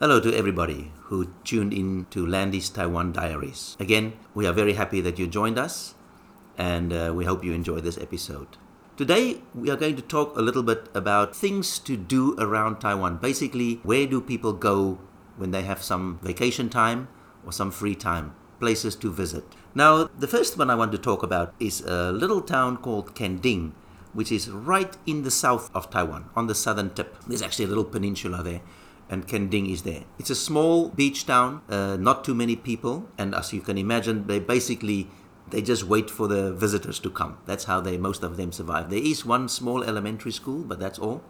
Hello to everybody who tuned in to Landy's Taiwan Diaries. Again, we are very happy that you joined us and uh, we hope you enjoy this episode. Today, we are going to talk a little bit about things to do around Taiwan. Basically, where do people go when they have some vacation time or some free time? Places to visit. Now, the first one I want to talk about is a little town called Kending, which is right in the south of Taiwan, on the southern tip. There's actually a little peninsula there and Kending is there. It's a small beach town, uh, not too many people, and as you can imagine, they basically they just wait for the visitors to come. That's how they most of them survive. There is one small elementary school, but that's all.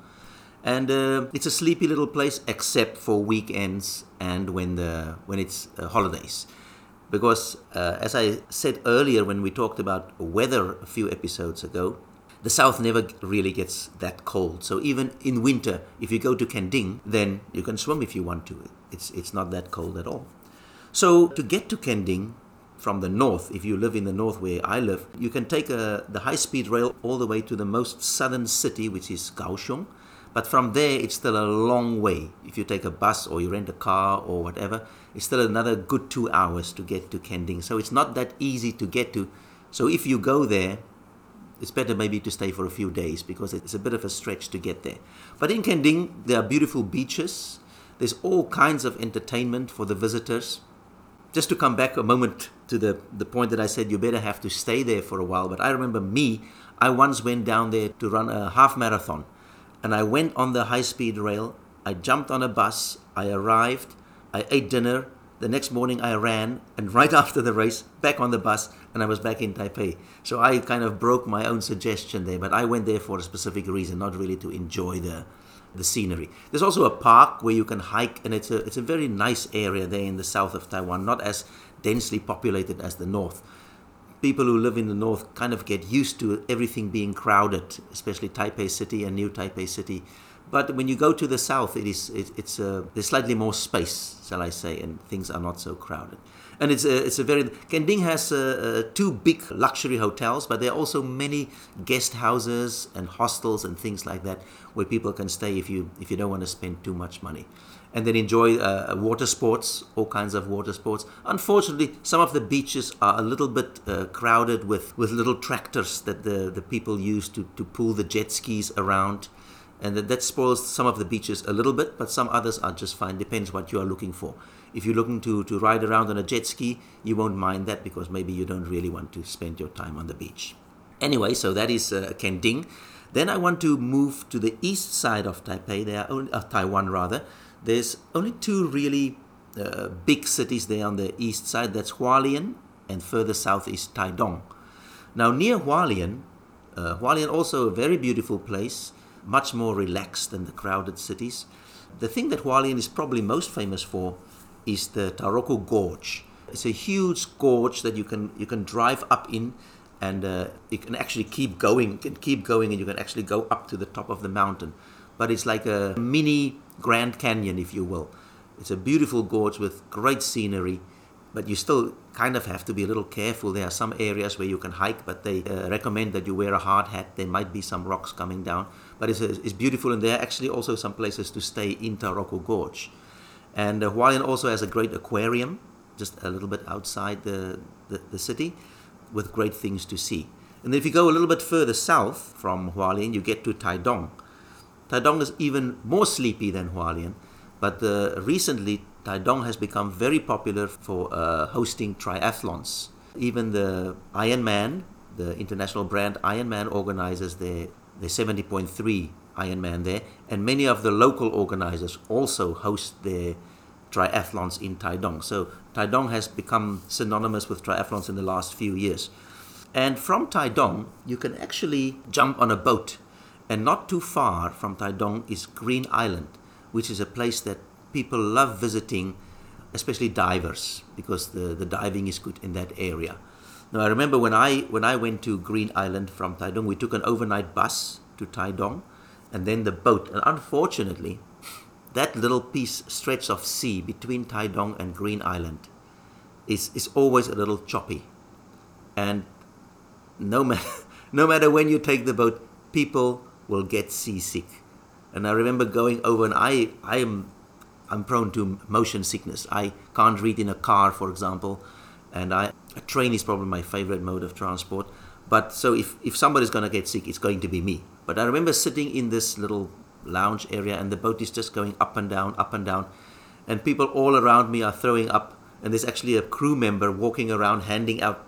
And uh, it's a sleepy little place, except for weekends and when the when it's uh, holidays, because uh, as I said earlier when we talked about weather a few episodes ago, the south never really gets that cold. So even in winter, if you go to Kending, then you can swim if you want to. It's it's not that cold at all. So to get to Kending from the north, if you live in the north where I live, you can take a, the high-speed rail all the way to the most southern city, which is Kaohsiung. But from there, it's still a long way. If you take a bus or you rent a car or whatever, it's still another good two hours to get to Kending. So it's not that easy to get to. So if you go there, it's better maybe to stay for a few days because it's a bit of a stretch to get there. But in Kending, there are beautiful beaches. There's all kinds of entertainment for the visitors. Just to come back a moment to the, the point that I said you better have to stay there for a while. But I remember me, I once went down there to run a half marathon. And I went on the high speed rail. I jumped on a bus. I arrived. I ate dinner. The next morning I ran, and right after the race, back on the bus, and I was back in Taipei. So I kind of broke my own suggestion there, but I went there for a specific reason, not really to enjoy the the scenery. There's also a park where you can hike, and it's a it's a very nice area there in the south of Taiwan, not as densely populated as the north. People who live in the north kind of get used to everything being crowded, especially Taipei City and New Taipei City. But when you go to the south, it is it, it's uh, there's slightly more space, shall I say, and things are not so crowded. And it's a, it's a very Kending has uh, uh, two big luxury hotels, but there are also many guest houses and hostels and things like that where people can stay if you if you don't want to spend too much money. And then enjoy uh, water sports, all kinds of water sports. Unfortunately, some of the beaches are a little bit crowded with, with little tractors that the, the people use to, to pull the jet skis around and that, that spoils some of the beaches a little bit, but some others are just fine. Depends what you are looking for. If you're looking to, to ride around on a jet ski, you won't mind that because maybe you don't really want to spend your time on the beach. Anyway, so that is uh, Kending. Then I want to move to the east side of Taipei. There are only, uh, Taiwan rather. There's only two really uh, big cities there on the east side. That's Hualien, and further south is Taidong. Now near Hualien, uh, Hualien also a very beautiful place much more relaxed than the crowded cities. The thing that Hualien is probably most famous for is the Taroko Gorge. It's a huge gorge that you can you can drive up in, and uh, you can actually keep going. Can keep going, and you can actually go up to the top of the mountain. But it's like a mini Grand Canyon, if you will. It's a beautiful gorge with great scenery, but you still kind of have to be a little careful. There are some areas where you can hike, but they uh, recommend that you wear a hard hat. There might be some rocks coming down, but it's, it's beautiful, and there are actually also some places to stay in Taroko Gorge. And uh, Hualien also has a great aquarium, just a little bit outside the, the, the city, with great things to see. And if you go a little bit further south from Hualien, you get to Taidong. Taidong is even more sleepy than Hualien, but uh, recently Taidong has become very popular for uh, hosting triathlons. Even the Ironman, the international brand Ironman, organizes their, their 70.3 Ironman there, and many of the local organizers also host their triathlons in Taidong. So Taidong has become synonymous with triathlons in the last few years. And from Taidong, you can actually jump on a boat. And not too far from Taidong is Green Island, which is a place that people love visiting, especially divers, because the, the diving is good in that area. Now I remember when I when I went to Green Island from Taidong, we took an overnight bus to Taidong, and then the boat. And unfortunately, that little piece stretch of sea between Taidong and Green Island is is always a little choppy, and no matter no matter when you take the boat, people will get seasick. And I remember going over, and I I am I'm prone to motion sickness. I can't read in a car, for example, and I, a train is probably my favorite mode of transport. But so if, if somebody's going to get sick, it's going to be me. But I remember sitting in this little lounge area and the boat is just going up and down, up and down. And people all around me are throwing up. And there's actually a crew member walking around handing out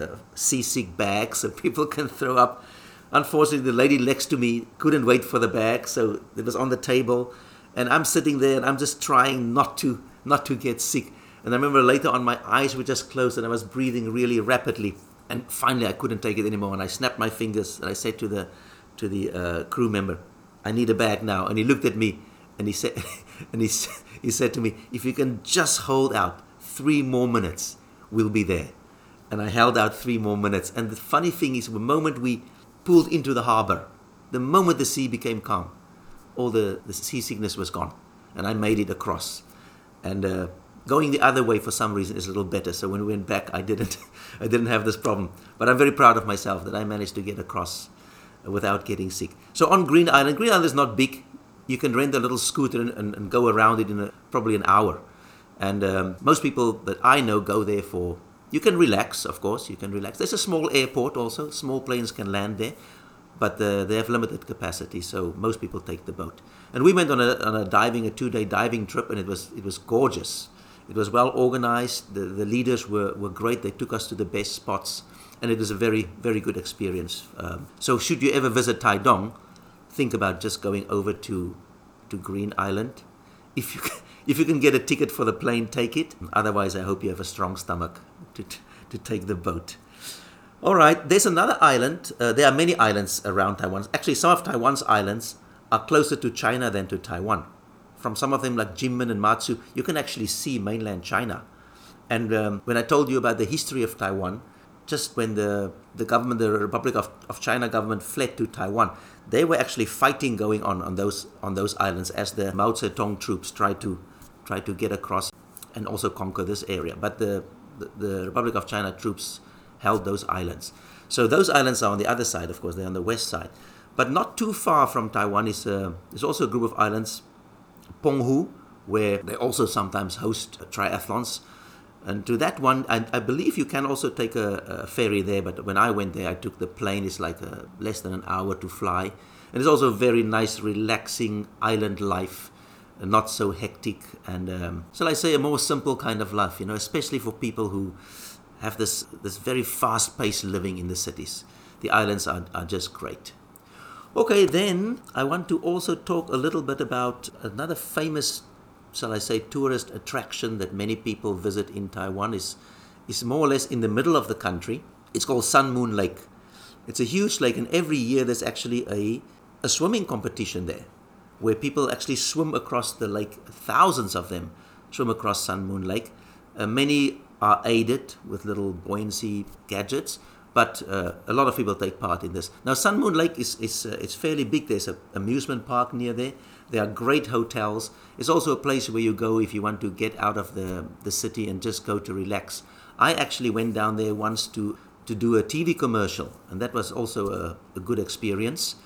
uh, seasick bags so people can throw up. Unfortunately, the lady next to me couldn't wait for the bag, so it was on the table. And I'm sitting there and I'm just trying not to not to get sick. And I remember later on, my eyes were just closed and I was breathing really rapidly. And finally, I couldn't take it anymore. And I snapped my fingers and I said to the to the uh, crew member, "I need a bag now." And he looked at me and he said, and he he said to me, "If you can just hold out three more minutes, we'll be there." And I held out three more minutes. And the funny thing is, the moment we pulled into the harbor, the moment the sea became calm, all the, the seasickness was gone. And I made it across. And uh, going the other way for some reason is a little better. So when we went back, I didn't, I didn't have this problem. But I'm very proud of myself that I managed to get across without getting sick. So on Green Island, Green Island is not big. You can rent a little scooter and, and, and go around it in a, probably an hour. And um, most people that I know go there for. You can relax, of course. You can relax. There's a small airport also. Small planes can land there, but uh, they have limited capacity, so most people take the boat. And we went on a, on a diving, a two-day diving trip, and it was it was gorgeous. It was well organized. The, the leaders were, were great. They took us to the best spots, and it was a very, very good experience. Um, so, should you ever visit Tai Dong, think about just going over to, to Green Island. If you, can, if you can get a ticket for the plane, take it. Otherwise, I hope you have a strong stomach to, to take the boat. All right, there's another island. Uh, there are many islands around Taiwan. Actually, some of Taiwan's islands are closer to China than to Taiwan from some of them like Jinmen and Matsu, you can actually see mainland China. And um, when I told you about the history of Taiwan, just when the, the government, the Republic of, of China government fled to Taiwan, they were actually fighting going on on those on those islands as the Mao Zedong troops tried to try to get across and also conquer this area. But the, the, the Republic of China troops held those islands. So those islands are on the other side, of course, they're on the west side. But not too far from Taiwan is, uh, is also a group of islands Penghu, where they also sometimes host triathlons. And to that one, I, I believe you can also take a, a, ferry there. But when I went there, I took the plane. It's like a, less than an hour to fly, and it's also very nice, relaxing island life, not so hectic, and um, shall I say, a more simple kind of life. You know, especially for people who have this this very fast-paced living in the cities. The islands are, are just great. Okay, then I want to also talk a little bit about another famous, shall I say, tourist attraction that many people visit in Taiwan. is is more or less in the middle of the country. It's called Sun Moon Lake. It's a huge lake, and every year there's actually a a swimming competition there, where people actually swim across the lake. Thousands of them swim across Sun Moon Lake. Uh, many are aided with little buoyancy gadgets, but uh, a lot of people take part in this. Now, Sun Moon Lake is, is uh, it's fairly big. There's an amusement park near there. There are great hotels. It's also a place where you go if you want to get out of the, the city and just go to relax. I actually went down there once to, to do a TV commercial, and that was also a, a good experience.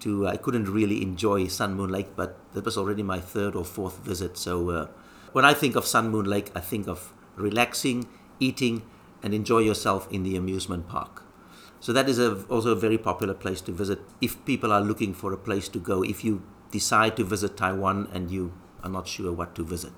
To I couldn't really enjoy Sun Moon Lake, but that was already my third or fourth visit. So uh, when I think of Sun Moon Lake, I think of relaxing, eating, and enjoy yourself in the amusement park. So that is a, also a very popular place to visit if people are looking for a place to go. If you decide to visit Taiwan and you are not sure what to visit.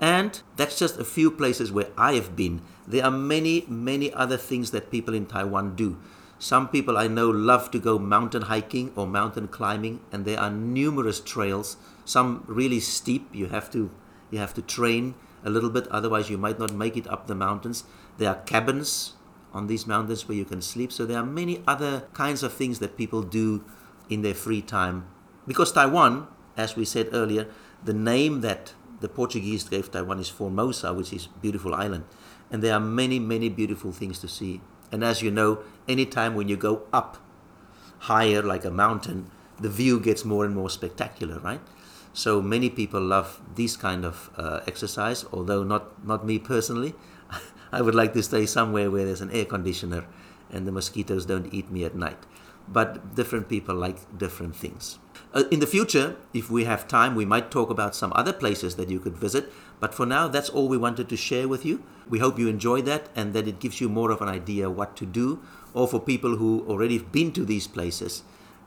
And that's just a few places where I have been. There are many, many other things that people in Taiwan do. Some people I know love to go mountain hiking or mountain climbing, and there are numerous trails. Some really steep. You have to you have to train a little bit, otherwise you might not make it up the mountains. There are cabins on these mountains where you can sleep. So there are many other kinds of things that people do in their free time. Because Taiwan, as we said earlier, the name that the Portuguese gave Taiwan is Formosa, which is beautiful island. And there are many, many beautiful things to see. And as you know, anytime when you go up higher like a mountain, the view gets more and more spectacular, right? So many people love this kind of uh, exercise, although not, not me personally. I would like to stay somewhere where there's an air conditioner and the mosquitoes don't eat me at night. but different people like different things. Uh, in the future, if we have time, we might talk about some other places that you could visit. But for now, that's all we wanted to share with you. We hope you enjoy that and that it gives you more of an idea what to do, or for people who already have been to these places,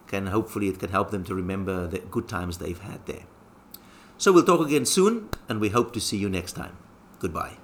can hopefully it can help them to remember the good times they've had there. So we'll talk again soon, and we hope to see you next time. Goodbye.